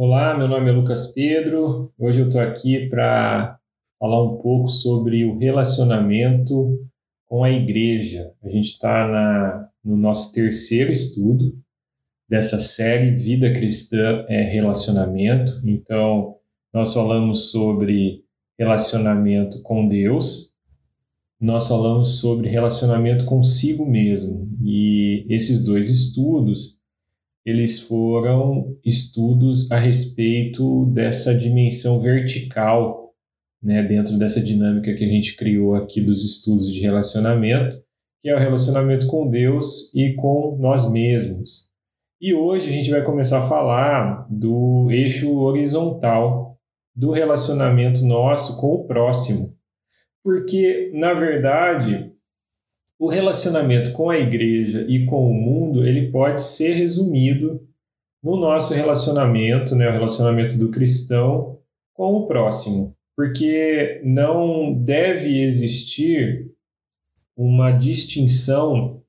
Olá, meu nome é Lucas Pedro. Hoje eu estou aqui para falar um pouco sobre o relacionamento com a igreja. A gente está no nosso terceiro estudo dessa série Vida Cristã é Relacionamento. Então, nós falamos sobre relacionamento com Deus, nós falamos sobre relacionamento consigo mesmo. E esses dois estudos eles foram estudos a respeito dessa dimensão vertical, né, dentro dessa dinâmica que a gente criou aqui dos estudos de relacionamento, que é o relacionamento com Deus e com nós mesmos. E hoje a gente vai começar a falar do eixo horizontal do relacionamento nosso com o próximo. Porque, na verdade, o relacionamento com a igreja e com o mundo ele pode ser resumido no nosso relacionamento, né, o relacionamento do cristão com o próximo, porque não deve existir uma distinção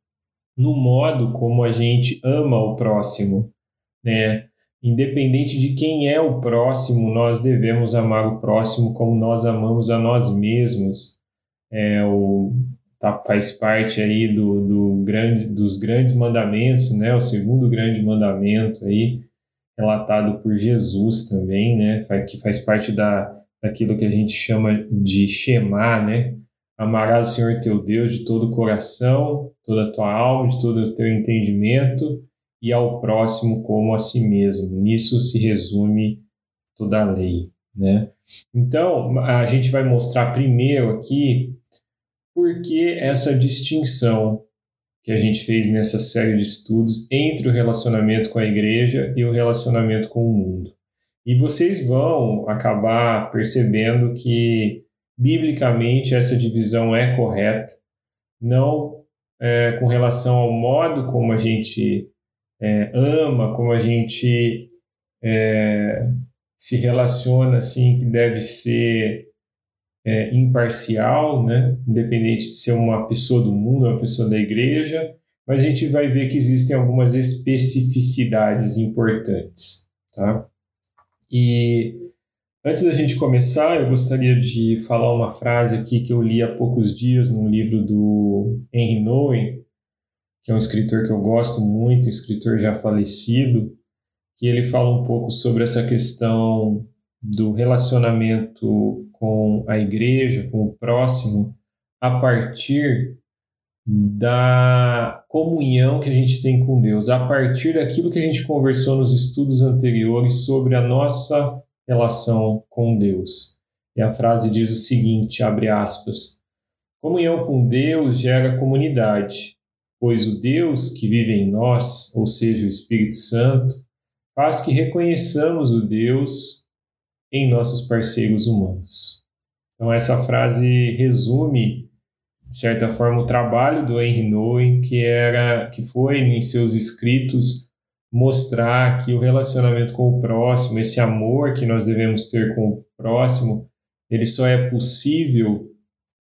no modo como a gente ama o próximo, né? Independente de quem é o próximo, nós devemos amar o próximo como nós amamos a nós mesmos. É, o tá, faz parte aí do, do grande, dos grandes mandamentos, né? O segundo grande mandamento aí, relatado por Jesus também, né? Que faz parte da, daquilo que a gente chama de Shema, né? Amarás o Senhor teu Deus de todo o coração, toda a tua alma, de todo o teu entendimento e ao próximo como a si mesmo. Nisso se resume toda a lei, né? Então, a gente vai mostrar primeiro aqui por que essa distinção que a gente fez nessa série de estudos entre o relacionamento com a igreja e o relacionamento com o mundo. E vocês vão acabar percebendo que, biblicamente, essa divisão é correta, não é, com relação ao modo como a gente é, ama, como a gente é, se relaciona, assim, que deve ser é, imparcial, né? independente de ser uma pessoa do mundo uma pessoa da igreja, mas a gente vai ver que existem algumas especificidades importantes. Tá? E antes da gente começar, eu gostaria de falar uma frase aqui que eu li há poucos dias num livro do Henry Nouwen, que é um escritor que eu gosto muito, um escritor já falecido, que ele fala um pouco sobre essa questão do relacionamento com a igreja, com o próximo, a partir da comunhão que a gente tem com Deus, a partir daquilo que a gente conversou nos estudos anteriores sobre a nossa relação com Deus. E a frase diz o seguinte, abre aspas: Comunhão com Deus gera comunidade, pois o Deus que vive em nós, ou seja, o Espírito Santo, faz que reconheçamos o Deus em nossos parceiros humanos. Então, essa frase resume, de certa forma, o trabalho do Henry Nouwen, que, era, que foi, em seus escritos, mostrar que o relacionamento com o próximo, esse amor que nós devemos ter com o próximo, ele só é possível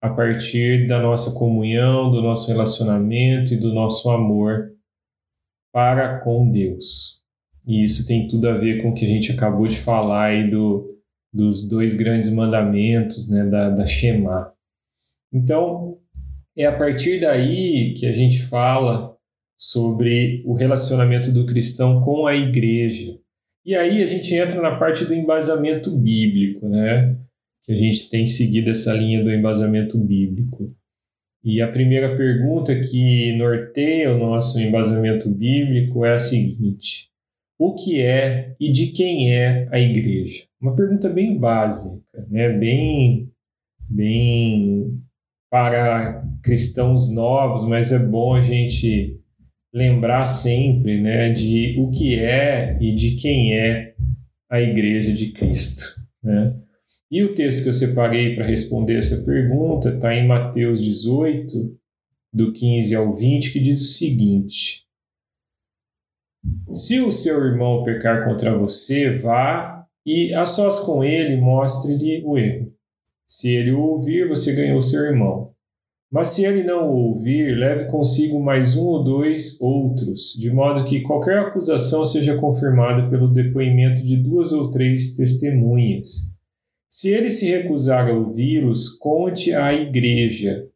a partir da nossa comunhão, do nosso relacionamento e do nosso amor para com Deus. E isso tem tudo a ver com o que a gente acabou de falar aí do, dos dois grandes mandamentos, né, da, da Shema. Então, é a partir daí que a gente fala sobre o relacionamento do cristão com a igreja. E aí a gente entra na parte do embasamento bíblico, né? Que a gente tem seguido essa linha do embasamento bíblico. E a primeira pergunta que norteia o nosso embasamento bíblico é a seguinte: o que é e de quem é a igreja? Uma pergunta bem básica, né? bem, bem para cristãos novos, mas é bom a gente lembrar sempre né, de o que é e de quem é a igreja de Cristo. Né? E o texto que eu separei para responder essa pergunta está em Mateus 18, do 15 ao 20, que diz o seguinte: se o seu irmão pecar contra você, vá e a sós com ele mostre-lhe o erro. Se ele o ouvir, você ganhou seu irmão. Mas se ele não o ouvir, leve consigo mais um ou dois outros, de modo que qualquer acusação seja confirmada pelo depoimento de duas ou três testemunhas. Se ele se recusar a ouvi-los, conte à igreja.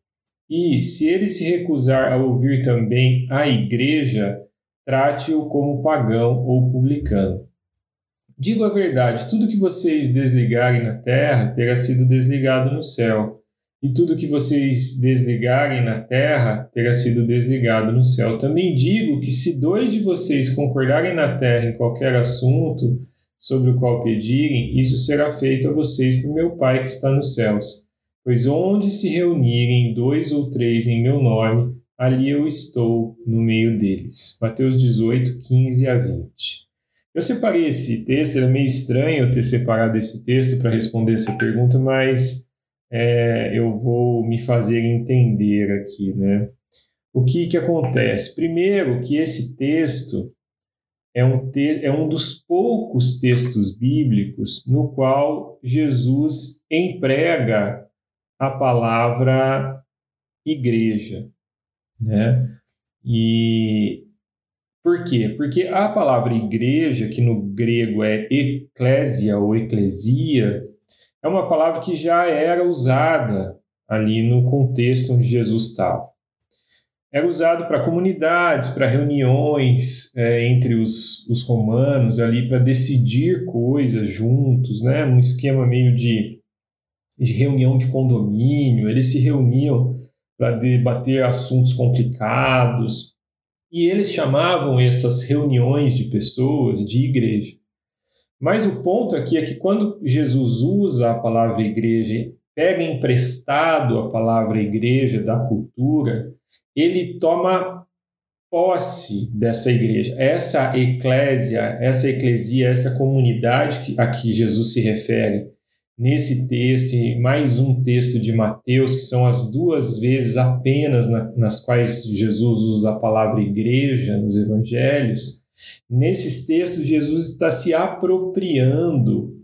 E, se ele se recusar a ouvir também a igreja, trate-o como pagão ou publicano. Digo a verdade: tudo que vocês desligarem na terra terá sido desligado no céu e tudo que vocês desligarem na terra terá sido desligado no céu. Também digo que se dois de vocês concordarem na terra em qualquer assunto sobre o qual pedirem, isso será feito a vocês por meu Pai que está nos céus. Pois onde se reunirem dois ou três em meu nome, ali eu estou no meio deles. Mateus 18, 15 a 20. Eu separei esse texto, era meio estranho eu ter separado esse texto para responder essa pergunta, mas é, eu vou me fazer entender aqui, né? O que, que acontece? Primeiro, que esse texto é um, te é um dos poucos textos bíblicos no qual Jesus emprega a palavra igreja, né? E por quê? Porque a palavra igreja, que no grego é eclésia ou eclesia, é uma palavra que já era usada ali no contexto onde Jesus estava. Era usado para comunidades, para reuniões é, entre os, os romanos ali para decidir coisas juntos, né? Um esquema meio de, de reunião de condomínio. Eles se reuniam para debater assuntos complicados e eles chamavam essas reuniões de pessoas de igreja. Mas o ponto aqui é que quando Jesus usa a palavra igreja, pega emprestado a palavra igreja da cultura, ele toma posse dessa igreja. Essa eclésia, essa eclesia, essa comunidade a que Jesus se refere nesse texto e mais um texto de Mateus, que são as duas vezes apenas nas quais Jesus usa a palavra igreja nos evangelhos, Nesses textos, Jesus está se apropriando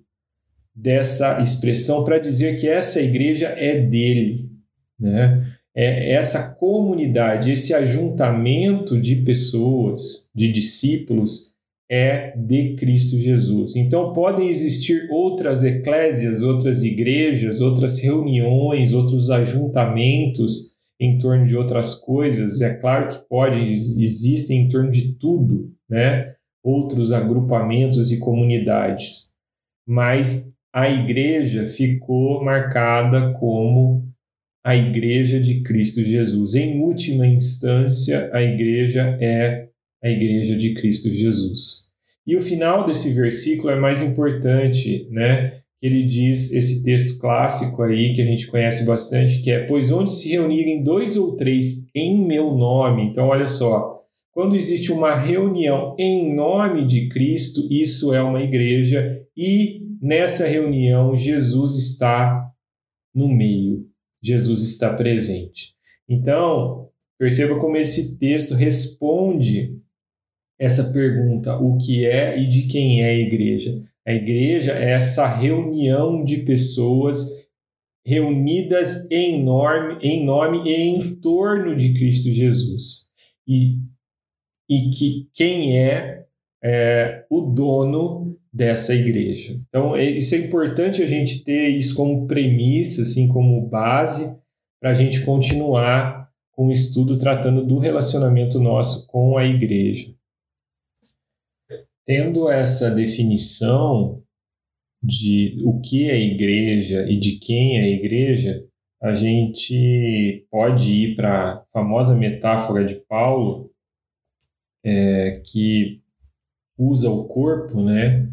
dessa expressão para dizer que essa igreja é dele, né? É essa comunidade, esse ajuntamento de pessoas, de discípulos, é de Cristo Jesus. Então podem existir outras eclésias, outras igrejas, outras reuniões, outros ajuntamentos em torno de outras coisas. É claro que pode, existem em torno de tudo, né? outros agrupamentos e comunidades, mas a igreja ficou marcada como a igreja de Cristo Jesus. Em última instância, a igreja é a igreja de Cristo Jesus. E o final desse versículo é mais importante, né? Ele diz esse texto clássico aí que a gente conhece bastante, que é: Pois onde se reunirem dois ou três em meu nome. Então, olha só, quando existe uma reunião em nome de Cristo, isso é uma igreja e nessa reunião Jesus está no meio, Jesus está presente. Então, perceba como esse texto responde essa pergunta: o que é e de quem é a igreja? A igreja é essa reunião de pessoas reunidas em nome, em nome e em torno de Cristo Jesus. E e que quem é, é o dono dessa igreja. Então, é, isso é importante a gente ter isso como premissa, assim, como base, para a gente continuar com o estudo tratando do relacionamento nosso com a igreja. Tendo essa definição de o que é igreja e de quem é igreja, a gente pode ir para a famosa metáfora de Paulo é, que usa o corpo, né,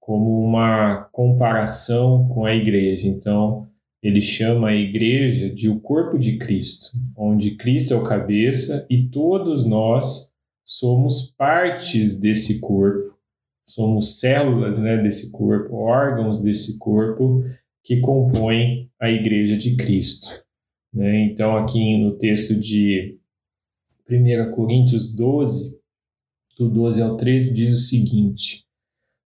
como uma comparação com a igreja. Então, ele chama a igreja de o corpo de Cristo, onde Cristo é o cabeça e todos nós somos partes desse corpo, somos células né, desse corpo, órgãos desse corpo que compõem a igreja de Cristo. Né? Então, aqui no texto de 1 Coríntios 12, do 12 ao 13, diz o seguinte: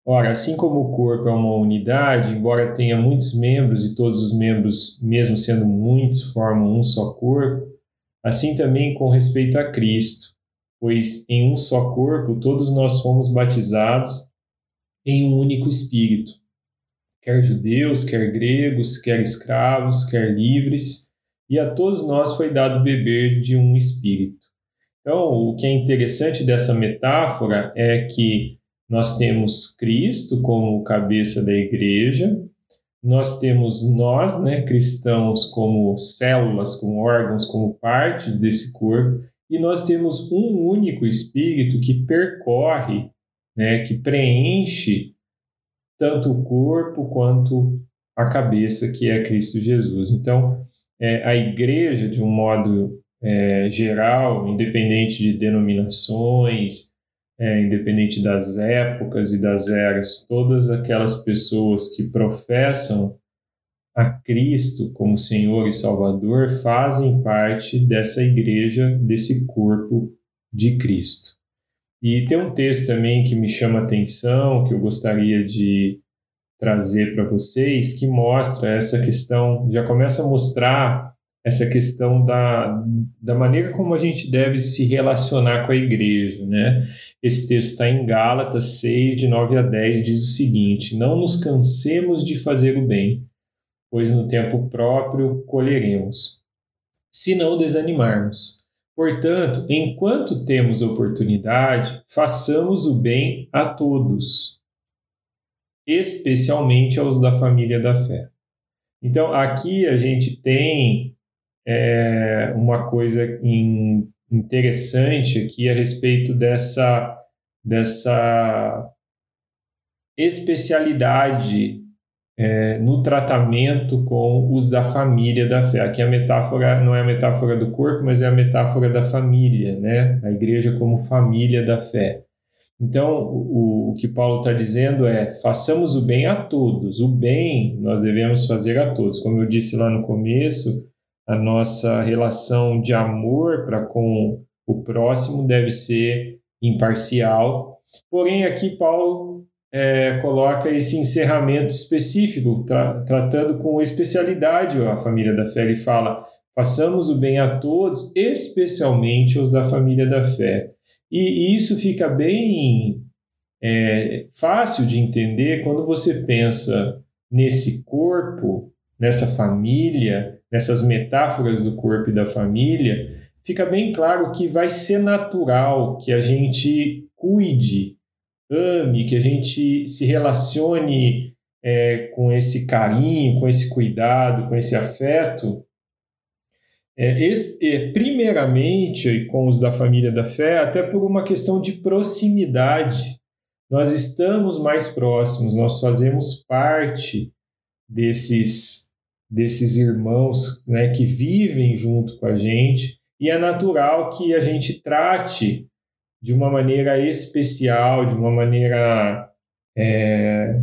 Ora, assim como o corpo é uma unidade, embora tenha muitos membros e todos os membros, mesmo sendo muitos, formam um só corpo, assim também com respeito a Cristo, pois em um só corpo todos nós fomos batizados em um único Espírito, quer judeus, quer gregos, quer escravos, quer livres, e a todos nós foi dado beber de um Espírito. Então, o que é interessante dessa metáfora é que nós temos Cristo como cabeça da igreja, nós temos nós, né, cristãos, como células, como órgãos, como partes desse corpo, e nós temos um único Espírito que percorre, né, que preenche tanto o corpo quanto a cabeça, que é Cristo Jesus. Então, é, a igreja, de um modo é, geral, independente de denominações, é, independente das épocas e das eras, todas aquelas pessoas que professam a Cristo como Senhor e Salvador fazem parte dessa igreja, desse corpo de Cristo. E tem um texto também que me chama a atenção, que eu gostaria de trazer para vocês, que mostra essa questão, já começa a mostrar essa questão da, da maneira como a gente deve se relacionar com a igreja. Né? Esse texto está em Gálatas 6, de 9 a 10, diz o seguinte: Não nos cansemos de fazer o bem, pois no tempo próprio colheremos, se não desanimarmos. Portanto, enquanto temos oportunidade, façamos o bem a todos, especialmente aos da família da fé. Então, aqui a gente tem é, uma coisa in, interessante aqui a respeito dessa, dessa especialidade é, no tratamento com os da família da fé. Aqui a metáfora não é a metáfora do corpo, mas é a metáfora da família, né? A igreja como família da fé. Então, o, o que Paulo está dizendo é: façamos o bem a todos. O bem nós devemos fazer a todos. Como eu disse lá no começo, a nossa relação de amor para com o próximo deve ser imparcial. Porém, aqui Paulo é, coloca esse encerramento específico, tra tratando com especialidade a família da fé. Ele fala: façamos o bem a todos, especialmente os da família da fé. E, e isso fica bem é, fácil de entender quando você pensa nesse corpo, nessa família, nessas metáforas do corpo e da família, fica bem claro que vai ser natural que a gente cuide, ame, que a gente se relacione é, com esse carinho, com esse cuidado, com esse afeto, é, é, primeiramente com os da família da fé, até por uma questão de proximidade. Nós estamos mais próximos, nós fazemos parte desses desses irmãos né, que vivem junto com a gente, e é natural que a gente trate de uma maneira especial, de uma maneira é,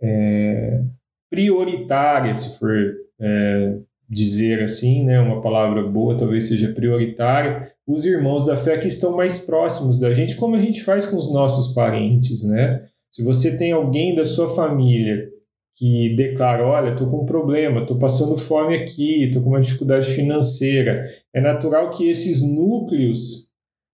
é, prioritária, se for é, dizer assim, né, uma palavra boa, talvez seja prioritária, os irmãos da fé que estão mais próximos da gente, como a gente faz com os nossos parentes, né? Se você tem alguém da sua família que declara: olha, estou com um problema, estou passando fome aqui, estou com uma dificuldade financeira. É natural que esses núcleos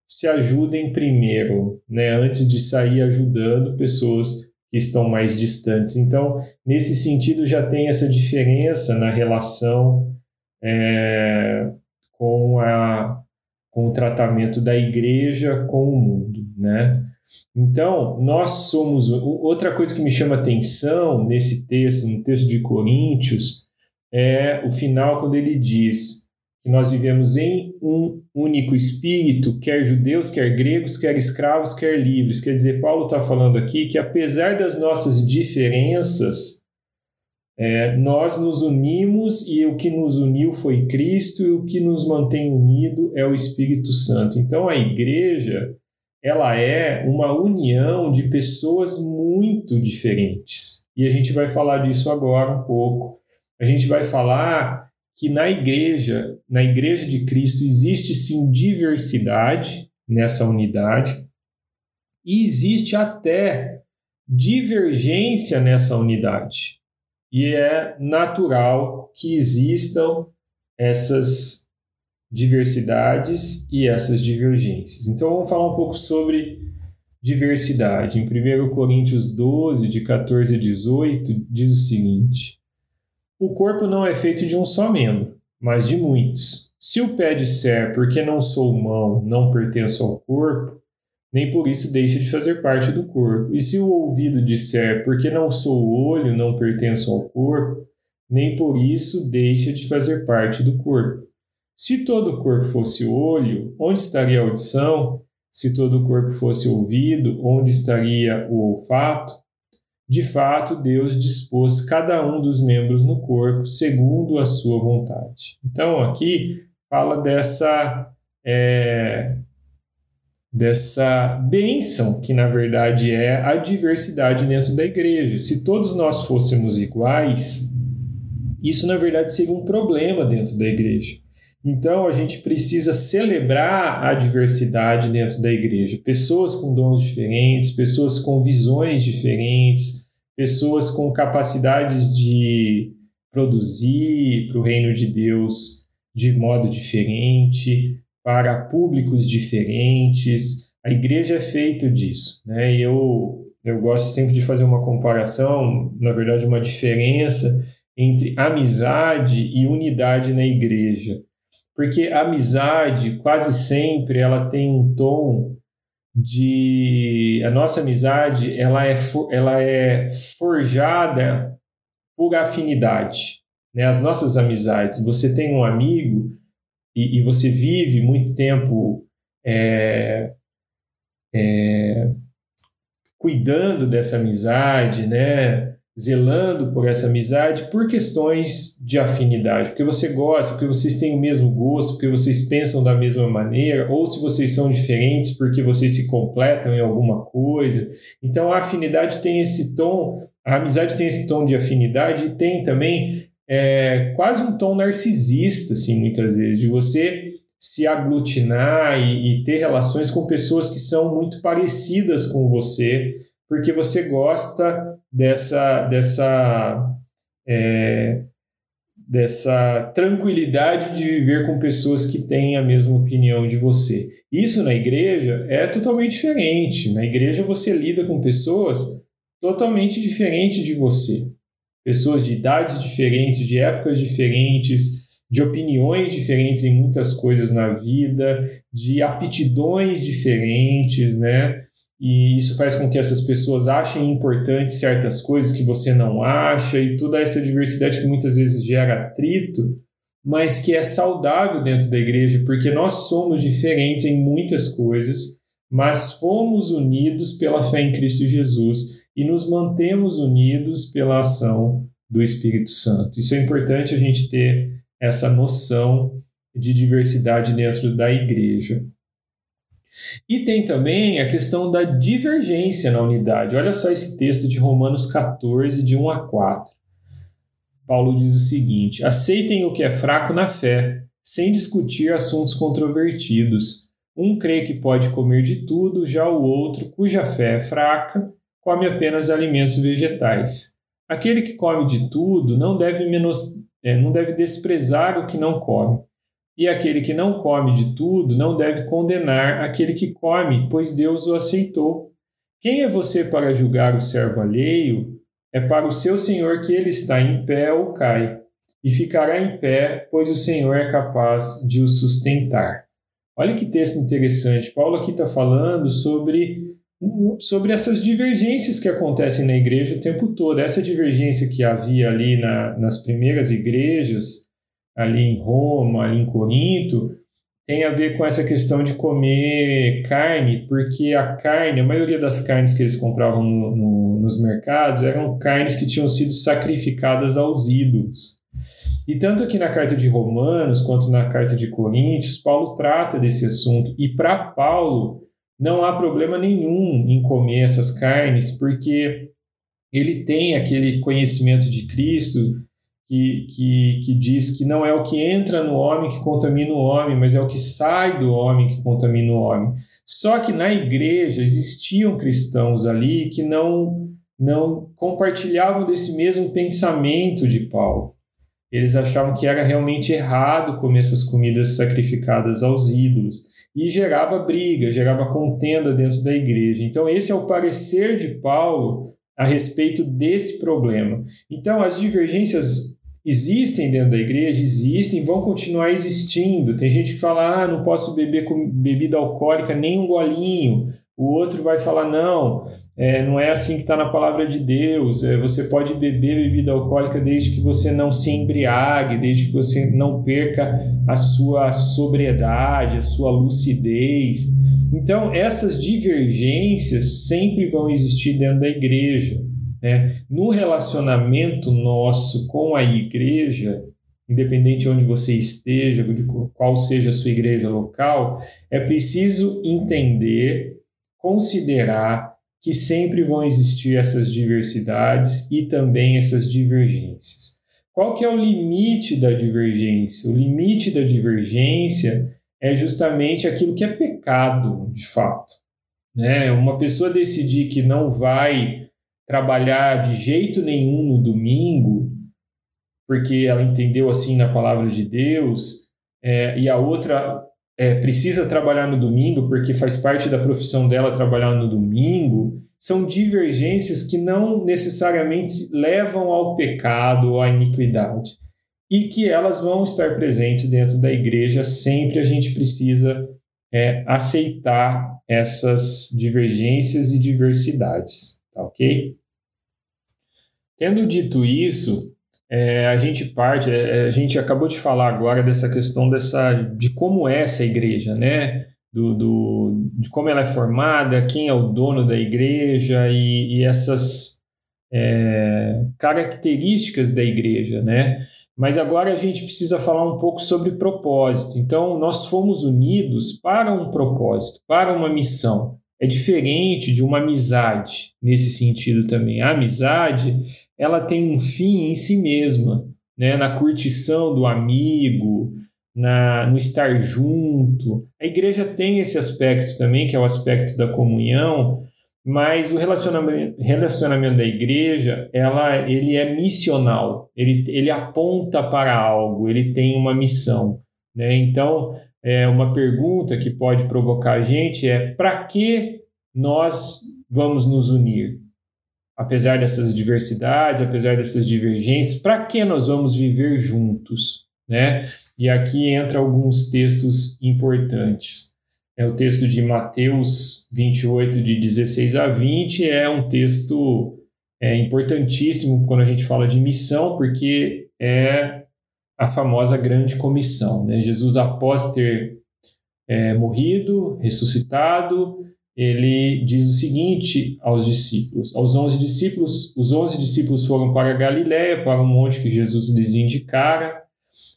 se ajudem primeiro, né, antes de sair ajudando pessoas que estão mais distantes. Então, nesse sentido, já tem essa diferença na relação é, com, a, com o tratamento da igreja com o mundo, né? Então, nós somos. Outra coisa que me chama atenção nesse texto, no texto de Coríntios, é o final, quando ele diz que nós vivemos em um único espírito, quer judeus, quer gregos, quer escravos, quer livres. Quer dizer, Paulo está falando aqui que, apesar das nossas diferenças, é, nós nos unimos e o que nos uniu foi Cristo, e o que nos mantém unido é o Espírito Santo. Então, a igreja ela é uma união de pessoas muito diferentes. E a gente vai falar disso agora um pouco. A gente vai falar que na igreja, na igreja de Cristo, existe sim diversidade nessa unidade e existe até divergência nessa unidade. E é natural que existam essas diversidades e essas divergências. Então vamos falar um pouco sobre diversidade. Em 1 Coríntios 12, de 14 a 18, diz o seguinte: O corpo não é feito de um só membro, mas de muitos. Se o pé disser, porque não sou mão, não pertenço ao corpo, nem por isso deixa de fazer parte do corpo. E se o ouvido disser, porque não sou olho, não pertenço ao corpo, nem por isso deixa de fazer parte do corpo. Se todo o corpo fosse olho, onde estaria a audição? Se todo o corpo fosse ouvido, onde estaria o olfato? De fato, Deus dispôs cada um dos membros no corpo segundo a sua vontade. Então, aqui fala dessa é, dessa bênção que na verdade é a diversidade dentro da igreja. Se todos nós fôssemos iguais, isso na verdade seria um problema dentro da igreja. Então a gente precisa celebrar a diversidade dentro da igreja. Pessoas com dons diferentes, pessoas com visões diferentes, pessoas com capacidades de produzir para o reino de Deus de modo diferente, para públicos diferentes. A igreja é feito disso. Né? E eu, eu gosto sempre de fazer uma comparação, na verdade, uma diferença entre amizade e unidade na igreja. Porque a amizade, quase sempre, ela tem um tom de... A nossa amizade, ela é, ela é forjada por afinidade né, as nossas amizades. Você tem um amigo e, e você vive muito tempo é, é, cuidando dessa amizade, né, zelando por essa amizade por questões de afinidade, porque você gosta, porque vocês têm o mesmo gosto, porque vocês pensam da mesma maneira, ou se vocês são diferentes porque vocês se completam em alguma coisa. Então a afinidade tem esse tom, a amizade tem esse tom de afinidade e tem também é, quase um tom narcisista, assim, muitas vezes, de você se aglutinar e, e, ter relações com pessoas que são muito parecidas com você, porque você gosta dessa, dessa, é, dessa tranquilidade de viver com pessoas que têm a mesma opinião de você. Isso na igreja é totalmente diferente. Na igreja você lida com pessoas totalmente diferentes de você pessoas de idades diferentes, de épocas diferentes, de opiniões diferentes em muitas coisas na vida, de aptidões diferentes, né? E isso faz com que essas pessoas achem importantes certas coisas que você não acha, e toda essa diversidade que muitas vezes gera atrito, mas que é saudável dentro da igreja, porque nós somos diferentes em muitas coisas, mas fomos unidos pela fé em Cristo Jesus e nos mantemos unidos pela ação do Espírito Santo. Isso é importante a gente ter essa noção de diversidade dentro da igreja. E tem também a questão da divergência na unidade. Olha só esse texto de Romanos 14, de 1 a 4. Paulo diz o seguinte: aceitem o que é fraco na fé, sem discutir assuntos controvertidos. Um crê que pode comer de tudo, já o outro, cuja fé é fraca, come apenas alimentos vegetais. Aquele que come de tudo não deve, menos, é, não deve desprezar o que não come. E aquele que não come de tudo não deve condenar aquele que come, pois Deus o aceitou. Quem é você para julgar o servo alheio? É para o seu senhor que ele está em pé ou cai, e ficará em pé, pois o Senhor é capaz de o sustentar. Olha que texto interessante. Paulo aqui está falando sobre sobre essas divergências que acontecem na igreja o tempo todo. Essa divergência que havia ali na, nas primeiras igrejas, ali em Roma, ali em Corinto, tem a ver com essa questão de comer carne, porque a carne, a maioria das carnes que eles compravam no, no, nos mercados eram carnes que tinham sido sacrificadas aos ídolos. E tanto aqui na carta de Romanos quanto na carta de Coríntios, Paulo trata desse assunto. E para Paulo, não há problema nenhum em comer essas carnes, porque ele tem aquele conhecimento de Cristo que, que, que diz que não é o que entra no homem que contamina o homem, mas é o que sai do homem que contamina o homem. Só que na igreja existiam cristãos ali que não, não compartilhavam desse mesmo pensamento de Paulo. eles achavam que era realmente errado comer essas comidas sacrificadas aos ídolos e gerava briga, gerava contenda dentro da igreja. Então, esse é o parecer de Paulo a respeito desse problema. Então, as divergências existem dentro da igreja, existem, vão continuar existindo. Tem gente que fala, ah, não posso beber com bebida alcoólica nem um golinho. O outro vai falar, não, é, não é assim que está na palavra de Deus. É, você pode beber bebida alcoólica desde que você não se embriague, desde que você não perca a sua sobriedade, a sua lucidez. Então, essas divergências sempre vão existir dentro da igreja. Né? No relacionamento nosso com a igreja, independente de onde você esteja, de qual seja a sua igreja local, é preciso entender, considerar que sempre vão existir essas diversidades e também essas divergências. Qual que é o limite da divergência? O limite da divergência é justamente aquilo que é pecado, de fato. Né? Uma pessoa decidir que não vai trabalhar de jeito nenhum no domingo, porque ela entendeu assim na palavra de Deus, é, e a outra é, precisa trabalhar no domingo porque faz parte da profissão dela trabalhar no domingo, são divergências que não necessariamente levam ao pecado ou à iniquidade. E que elas vão estar presentes dentro da igreja, sempre a gente precisa é, aceitar essas divergências e diversidades. Tá ok? Tendo dito isso, é, a gente parte, é, a gente acabou de falar agora dessa questão dessa, de como é essa igreja, né? Do, do, de como ela é formada, quem é o dono da igreja e, e essas é, características da igreja, né? Mas agora a gente precisa falar um pouco sobre propósito. Então, nós fomos unidos para um propósito, para uma missão é diferente de uma amizade nesse sentido também. A amizade, ela tem um fim em si mesma, né? na curtição do amigo, na, no estar junto. A igreja tem esse aspecto também, que é o aspecto da comunhão, mas o relacionamento, relacionamento da igreja, ela, ele é missional, ele, ele aponta para algo, ele tem uma missão. Né? Então, é, uma pergunta que pode provocar a gente é: para que nós vamos nos unir? Apesar dessas diversidades, apesar dessas divergências, para que nós vamos viver juntos? Né? E aqui entra alguns textos importantes. É o texto de Mateus 28, de 16 a 20, é um texto é, importantíssimo quando a gente fala de missão, porque é a famosa grande comissão. Né? Jesus, após ter é, morrido, ressuscitado, ele diz o seguinte aos discípulos, aos onze discípulos, os onze discípulos foram para Galiléia, para um monte que Jesus lhes indicara.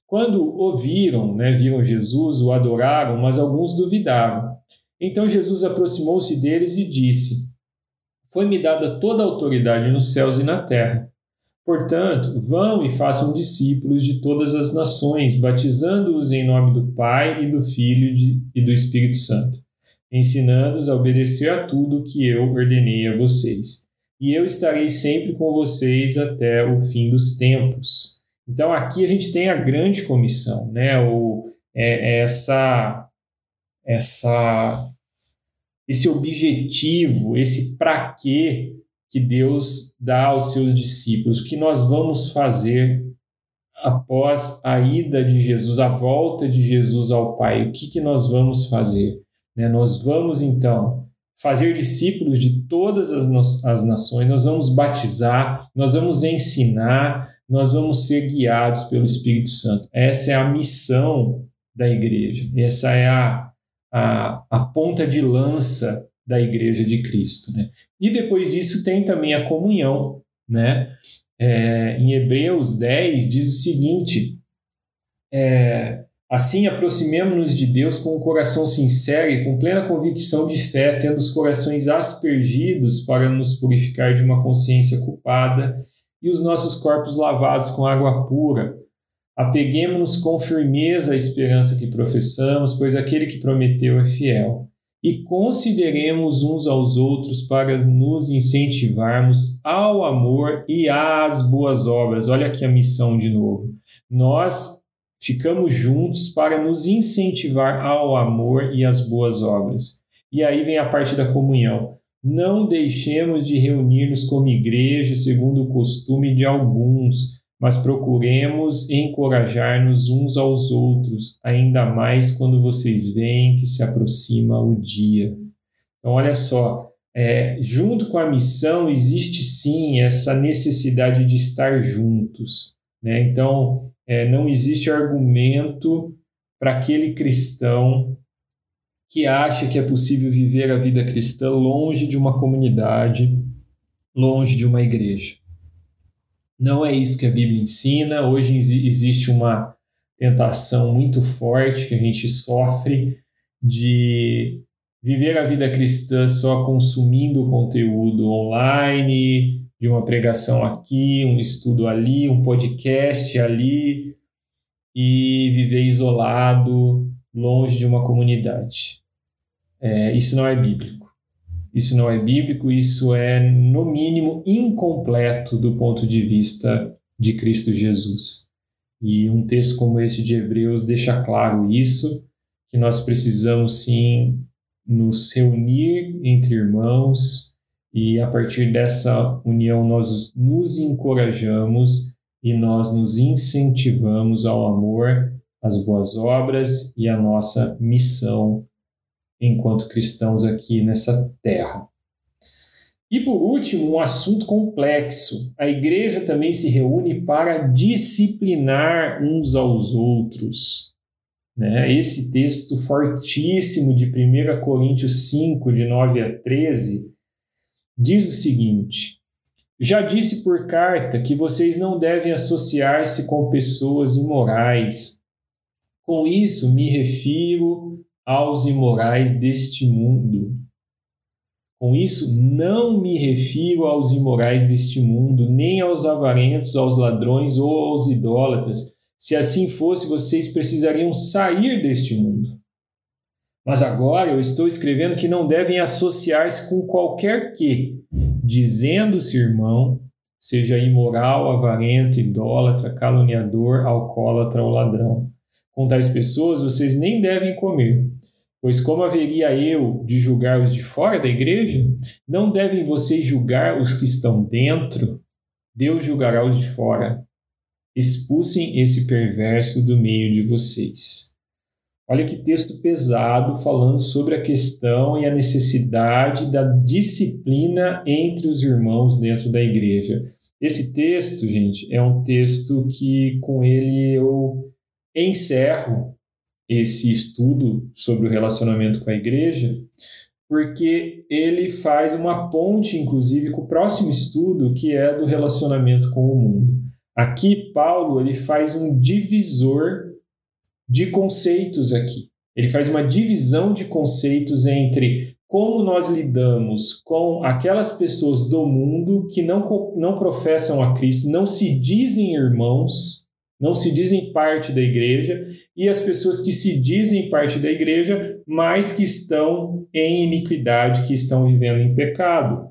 Quando ouviram, né, viram Jesus, o adoraram, mas alguns duvidaram. Então Jesus aproximou-se deles e disse: Foi-me dada toda a autoridade nos céus e na terra. Portanto, vão e façam discípulos de todas as nações, batizando-os em nome do Pai e do Filho e do Espírito Santo, ensinando-os a obedecer a tudo que eu ordenei a vocês. E eu estarei sempre com vocês até o fim dos tempos. Então aqui a gente tem a grande comissão, né? O, é, é essa, essa, esse objetivo, esse para quê que Deus dá aos seus discípulos, o que nós vamos fazer após a ida de Jesus, a volta de Jesus ao Pai, o que, que nós vamos fazer? Né? Nós vamos então fazer discípulos de todas as, as nações, nós vamos batizar, nós vamos ensinar, nós vamos ser guiados pelo Espírito Santo. Essa é a missão da igreja, essa é a, a, a ponta de lança da Igreja de Cristo. Né? E depois disso tem também a comunhão. Né? É, em Hebreus 10 diz o seguinte: é, Assim aproximemo-nos de Deus com um coração sincero e com plena convicção de fé, tendo os corações aspergidos para nos purificar de uma consciência culpada e os nossos corpos lavados com água pura. Apeguemos-nos com firmeza à esperança que professamos, pois aquele que prometeu é fiel e consideremos uns aos outros para nos incentivarmos ao amor e às boas obras. Olha aqui a missão de novo. nós ficamos juntos para nos incentivar ao amor e às boas obras. E aí vem a parte da comunhão. Não deixemos de reunir-nos como igreja, segundo o costume de alguns, mas procuremos encorajar-nos uns aos outros, ainda mais quando vocês veem que se aproxima o dia. Então, olha só, é, junto com a missão existe sim essa necessidade de estar juntos. Né? Então, é, não existe argumento para aquele cristão que acha que é possível viver a vida cristã longe de uma comunidade, longe de uma igreja. Não é isso que a Bíblia ensina. Hoje existe uma tentação muito forte que a gente sofre de viver a vida cristã só consumindo conteúdo online, de uma pregação aqui, um estudo ali, um podcast ali, e viver isolado, longe de uma comunidade. É, isso não é bíblico. Isso não é bíblico, isso é, no mínimo, incompleto do ponto de vista de Cristo Jesus. E um texto como esse de Hebreus deixa claro isso, que nós precisamos sim nos reunir entre irmãos e a partir dessa união nós nos encorajamos e nós nos incentivamos ao amor, às boas obras e à nossa missão enquanto cristãos aqui nessa terra. E por último, um assunto complexo. A igreja também se reúne para disciplinar uns aos outros. Né? Esse texto fortíssimo de 1 Coríntios 5, de 9 a 13, diz o seguinte: Já disse por carta que vocês não devem associar-se com pessoas imorais. Com isso, me refiro aos imorais deste mundo. Com isso, não me refiro aos imorais deste mundo, nem aos avarentos, aos ladrões ou aos idólatras. Se assim fosse, vocês precisariam sair deste mundo. Mas agora eu estou escrevendo que não devem associar-se com qualquer que, dizendo-se irmão, seja imoral, avarento, idólatra, caluniador, alcoólatra ou ladrão. Com tais pessoas vocês nem devem comer. Pois como haveria eu de julgar os de fora da igreja? Não devem vocês julgar os que estão dentro? Deus julgará os de fora. Expulsem esse perverso do meio de vocês. Olha que texto pesado falando sobre a questão e a necessidade da disciplina entre os irmãos dentro da igreja. Esse texto, gente, é um texto que com ele eu encerro esse estudo sobre o relacionamento com a igreja, porque ele faz uma ponte, inclusive, com o próximo estudo, que é do relacionamento com o mundo. Aqui, Paulo ele faz um divisor de conceitos aqui. Ele faz uma divisão de conceitos entre como nós lidamos com aquelas pessoas do mundo que não, não professam a Cristo, não se dizem irmãos, não se dizem parte da igreja, e as pessoas que se dizem parte da igreja, mas que estão em iniquidade, que estão vivendo em pecado,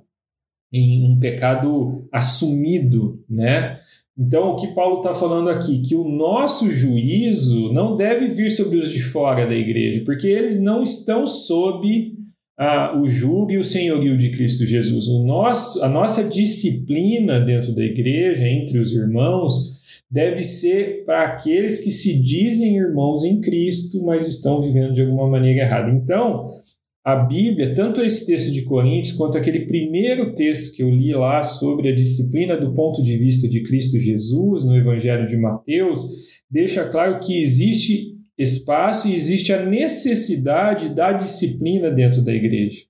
em um pecado assumido, né? Então, o que Paulo está falando aqui, que o nosso juízo não deve vir sobre os de fora da igreja, porque eles não estão sob ah, o jugo e o senhorio de Cristo Jesus. O nosso, a nossa disciplina dentro da igreja, entre os irmãos, deve ser para aqueles que se dizem irmãos em Cristo, mas estão vivendo de alguma maneira errada. Então, a Bíblia, tanto esse texto de Coríntios quanto aquele primeiro texto que eu li lá sobre a disciplina do ponto de vista de Cristo Jesus no Evangelho de Mateus, deixa claro que existe espaço e existe a necessidade da disciplina dentro da igreja.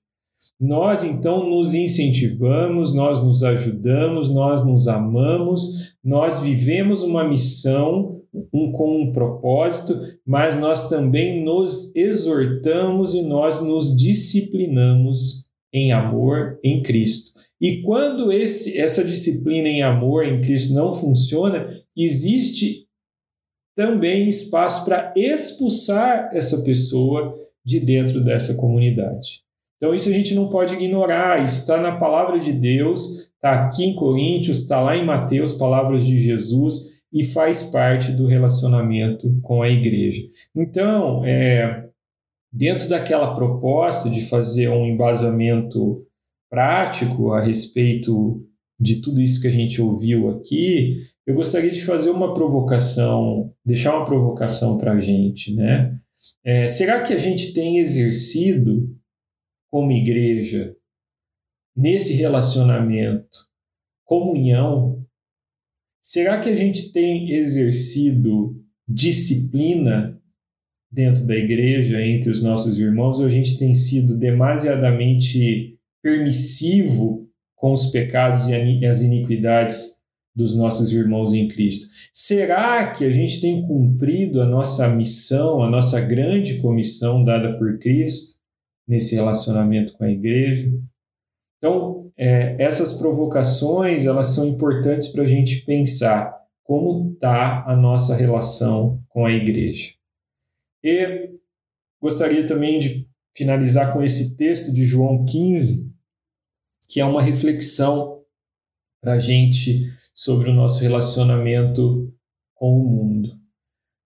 Nós então nos incentivamos, nós nos ajudamos, nós nos amamos, nós vivemos uma missão um, com um propósito, mas nós também nos exortamos e nós nos disciplinamos em amor em Cristo. E quando esse, essa disciplina em amor em Cristo não funciona, existe também espaço para expulsar essa pessoa de dentro dessa comunidade. Então, isso a gente não pode ignorar, isso está na palavra de Deus, está aqui em Coríntios, está lá em Mateus, palavras de Jesus. e faz parte do relacionamento com a igreja. Então, é, dentro daquela proposta de fazer um embasamento prático a respeito de tudo isso que a gente ouviu aqui, eu gostaria de fazer uma provocação, deixar uma provocação para a gente, né? É, será que a gente tem exercido como igreja nesse relacionamento comunhão? Será que a gente tem exercido disciplina dentro da igreja entre os nossos irmãos ou a gente tem sido demasiadamente permissivo com os pecados e as iniquidades dos nossos irmãos em Cristo? Será que a gente tem cumprido a nossa missão, a nossa grande comissão dada por Cristo nesse relacionamento com a igreja? Então, é, essas provocações elas são importantes para a gente pensar como está a nossa relação com a igreja. E gostaria também de finalizar com esse texto de João 15, que é uma reflexão para a gente sobre o nosso relacionamento com o mundo.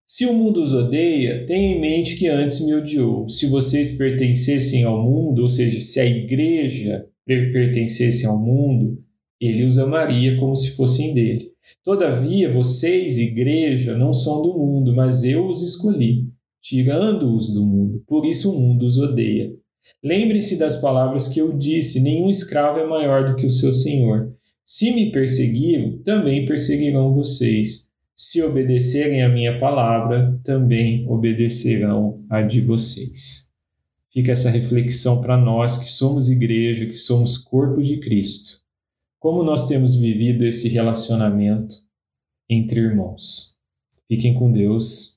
Se o mundo os odeia, tenha em mente que antes me odiou. Se vocês pertencessem ao mundo, ou seja, se a igreja pertencesse ao mundo, ele os amaria como se fossem dele. Todavia, vocês, igreja, não são do mundo, mas eu os escolhi, tirando-os do mundo. Por isso o mundo os odeia. Lembre-se das palavras que eu disse: nenhum escravo é maior do que o seu senhor. Se me perseguiram, também perseguirão vocês. Se obedecerem a minha palavra, também obedecerão a de vocês. Fica essa reflexão para nós que somos igreja, que somos corpo de Cristo. Como nós temos vivido esse relacionamento entre irmãos. Fiquem com Deus